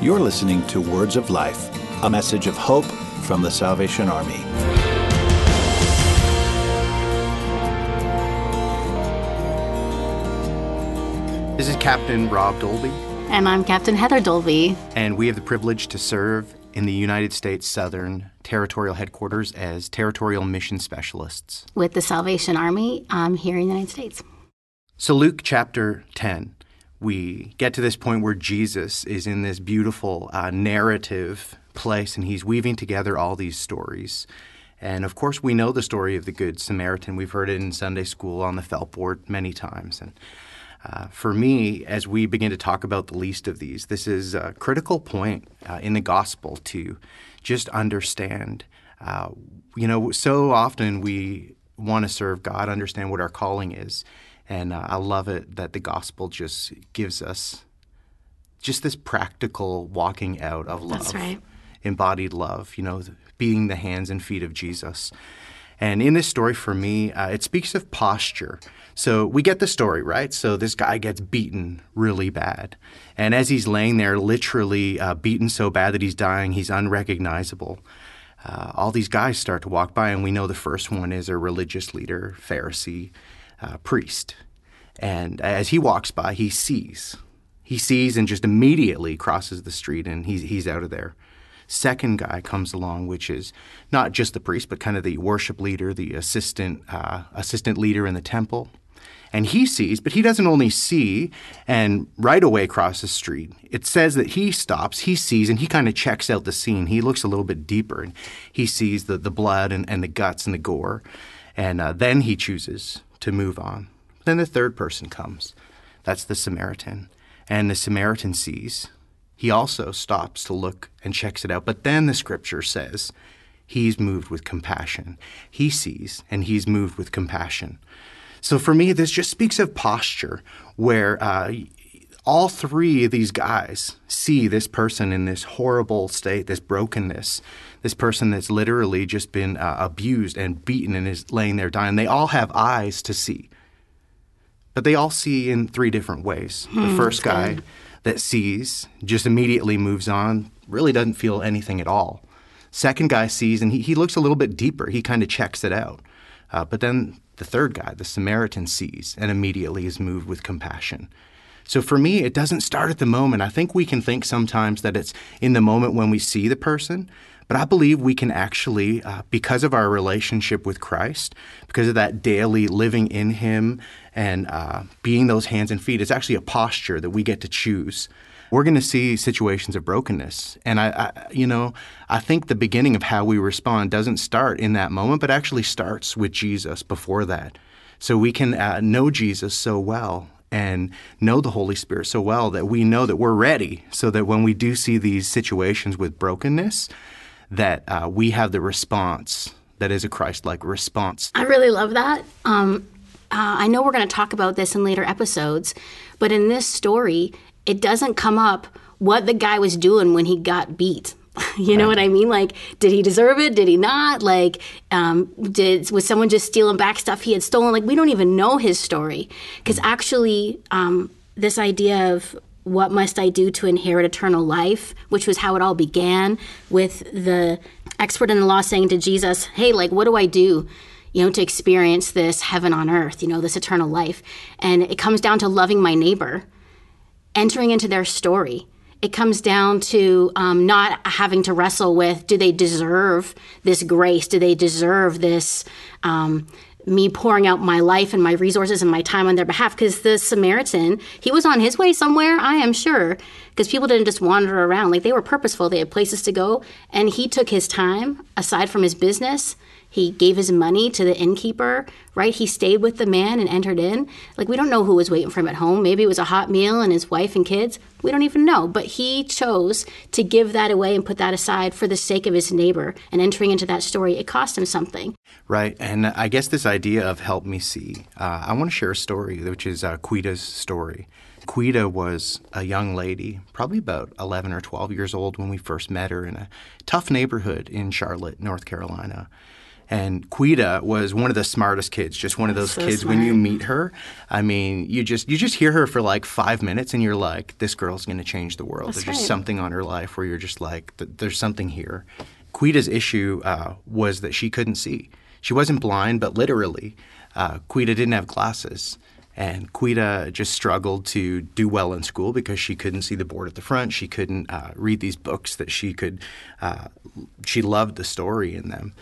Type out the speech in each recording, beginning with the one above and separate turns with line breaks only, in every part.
You're listening to Words of Life, a message of hope from the Salvation Army.
This is Captain Rob Dolby,
And I'm Captain Heather Dolby.
and we have the privilege to serve in the United States Southern Territorial Headquarters as Territorial Mission Specialists.
with the Salvation Army um, here in the United States.
So, Luke chapter 10, we get to this point where Jesus is in this beautiful uh, narrative place and he's weaving together all these stories. And of course, we know the story of the Good Samaritan. We've heard it in Sunday school on the felt board many times. And uh, for me, as we begin to talk about the least of these, this is a critical point uh, in the gospel to just understand. Uh, you know, so often we want to serve God, understand what our calling is. And uh, I love it that the gospel just gives us just this practical walking out of love,
That's right.
embodied love, you know, being the hands and feet of Jesus. And in this story, for me, uh, it speaks of posture. So we get the story, right? So this guy gets beaten really bad. And as he's laying there, literally uh, beaten so bad that he's dying, he's unrecognizable. Uh, all these guys start to walk by, and we know the first one is a religious leader, Pharisee, uh, priest. And as he walks by, he sees. He sees and just immediately crosses the street, and he's, he's out of there second guy comes along, which is not just the priest, but kind of the worship leader, the assistant uh, assistant leader in the temple. And he sees, but he doesn't only see and right away cross the street. It says that he stops, he sees, and he kind of checks out the scene. He looks a little bit deeper and he sees the, the blood and, and the guts and the gore. And uh, then he chooses to move on. Then the third person comes. That's the Samaritan. And the Samaritan sees, he also stops to look and checks it out. But then the scripture says he's moved with compassion. He sees and he's moved with compassion. So for me, this just speaks of posture where uh, all three of these guys see this person in this horrible state, this brokenness, this person that's literally just been uh, abused and beaten and is laying there dying. They all have eyes to see, but they all see in three different ways. the first guy that sees just immediately moves on, really doesn't feel anything at all. Second guy sees and he, he looks a little bit deeper. He kind of checks it out. Uh, but then the third guy, the Samaritan, sees and immediately is moved with compassion. So for me, it doesn't start at the moment. I think we can think sometimes that it's in the moment when we see the person, but I believe we can actually, uh, because of our relationship with Christ, because of that daily living in Him and uh, being those hands and feet, it's actually a posture that we get to choose. We're going to see situations of brokenness, and I, I, you know, I think the beginning of how we respond doesn't start in that moment, but actually starts with Jesus before that. So we can uh, know Jesus so well and know the Holy Spirit so well that we know that we're ready, so that when we do see these situations with brokenness, that uh, we have the response that is a Christ-like response.
I really love that. Um, uh, I know we're going to talk about this in later episodes, but in this story, it doesn't come up what the guy was doing when he got beat. You know what I mean? Like, did he deserve it? Did he not? Like, um, did was someone just stealing back stuff he had stolen? Like, we don't even know his story because actually, um, this idea of what must I do to inherit eternal life, which was how it all began with the expert in the law saying to Jesus, "Hey, like, what do I do?" you know, to experience this heaven on earth, you know, this eternal life. And it comes down to loving my neighbor, entering into their story. It comes down to um, not having to wrestle with do they deserve this grace? Do they deserve this? Um, me pouring out my life and my resources and my time on their behalf because the Samaritan, he was on his way somewhere, I am sure, because people didn't just wander around. Like they were purposeful, they had places to go. And he took his time aside from his business. He gave his money to the innkeeper, right? He stayed with the man and entered in. Like, we don't know who was waiting for him at home. Maybe it was a hot meal and his wife and kids. We don't even know. But he chose to give that away and put that aside for the sake of his neighbor. And entering into that story, it cost him something.
Right. And I guess this idea of help me see, uh, I want to share a story, which is uh, Quita's story. Quita was a young lady, probably about 11 or 12 years old when we first met her in a tough neighborhood in Charlotte, North Carolina. And Quita was one of the smartest kids, just one of those
So
kids when you meet her. I mean, you just you just hear her for like five minutes and you're like, this girl's going to change the world.
That's
There's just something on her life where you're just like, there's something here. Quita's issue uh, was that she couldn't see. She wasn't blind, but literally, uh, Quita didn't have glasses. And Quita just struggled to do well in school because she couldn't see the board at the front. She couldn't uh, read these books that she could. Uh, she loved the story in them.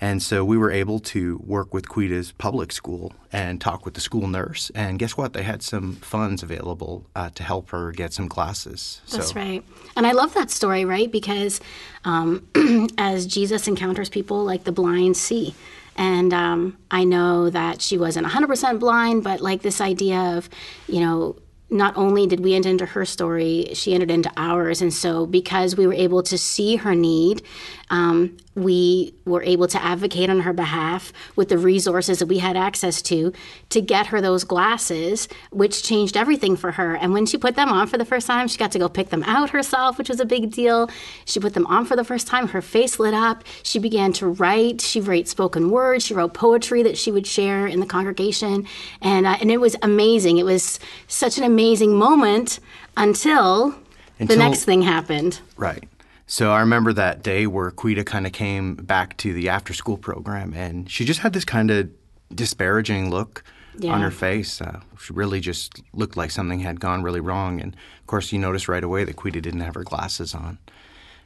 And so we were able to work with Quita's public school and talk with the school nurse. And guess what? They had some funds available uh, to help her get some classes.
That's
so,
right. And I love that story, right? Because um, as Jesus encounters people like the blind see. And um, I know that she wasn't 100% blind, but like this idea of, you know, not only did we enter into her story, she entered into ours. And so, because we were able to see her need, um, we were able to advocate on her behalf with the resources that we had access to to get her those glasses, which changed everything for her. And when she put them on for the first time, she got to go pick them out herself, which was a big deal. She put them on for the first time, her face lit up. She began to write. She wrote spoken words. She wrote poetry that she would share in the congregation. And, uh, and it was amazing. It was such an amazing moment until, the next thing happened.
Right. So I remember that day where Quita kind of came back to the after school program and she just had this kind of disparaging look on her face. Uh, she really just looked like something had gone really wrong. And of course, you noticed right away that Quita didn't have her glasses on.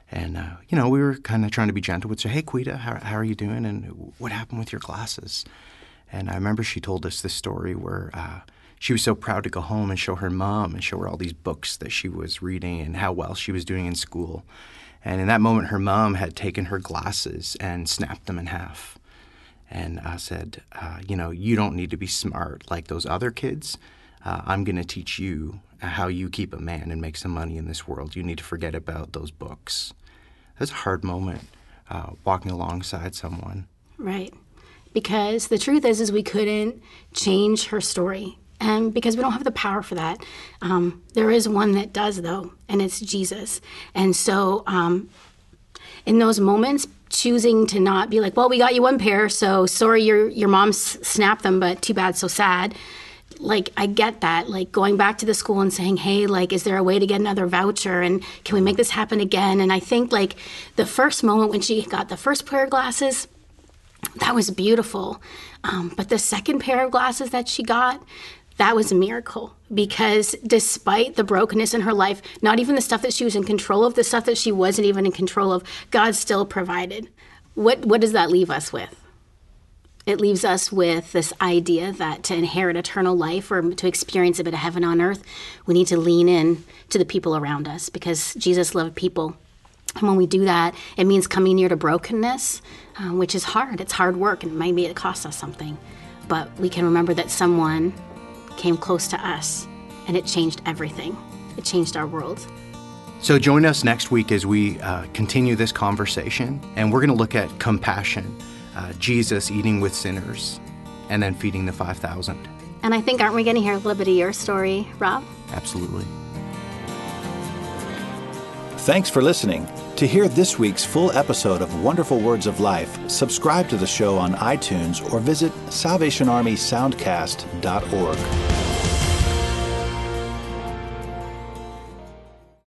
And, uh, you know, we were kind of trying to be gentle with her. Hey, Quita, how, how are you doing? And what happened with your glasses? And I remember she told us this story where uh, she was so proud to go home and show her mom and show her all these books that she was reading and how well she was doing in school. And in that moment, her mom had taken her glasses and snapped them in half. And I said, uh, You know, you don't need to be smart like those other kids. Uh, I'm going to teach you how you keep a man and make some money in this world. You need to forget about those books. That's a hard moment uh, walking alongside someone.
Right. Because the truth is, is we couldn't change her story, and because we don't have the power for that. Um, there is one that does, though, and it's Jesus. And so, um, in those moments, choosing to not be like, "Well, we got you one pair, so sorry, your your mom snapped them, but too bad, so sad." Like I get that, like going back to the school and saying, "Hey, like, is there a way to get another voucher? And can we make this happen again?" And I think like the first moment when she got the first pair of glasses, that was beautiful. Um, but the second pair of glasses that she got, that was a miracle because despite the brokenness in her life, not even the stuff that she was in control of, the stuff that she wasn't even in control of, God still provided. What what does that leave us with? It leaves us with this idea that to inherit eternal life or to experience a bit of heaven on earth, we need to lean in to the people around us because Jesus loved people. And when we do that, it means coming near to brokenness, uh, which is hard. It's hard work, and maybe it costs us something. But we can remember that someone came close to us, and it changed everything. It changed our world.
So join us next week as we uh, continue this conversation, and we're going to look at compassion, uh, Jesus eating with sinners, and then feeding the 5,000.
And I think, aren't we going to hear a little bit of your story, Rob?
Absolutely.
Thanks for listening. To hear this week's full episode of Wonderful Words of Life, subscribe to the show on iTunes or visit SalvationArmySoundcast.org.